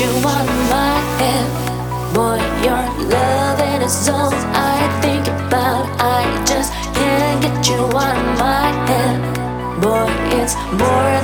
you on my head. Boy, your loving is all I think about. I just can't get you on my head. Boy, it's more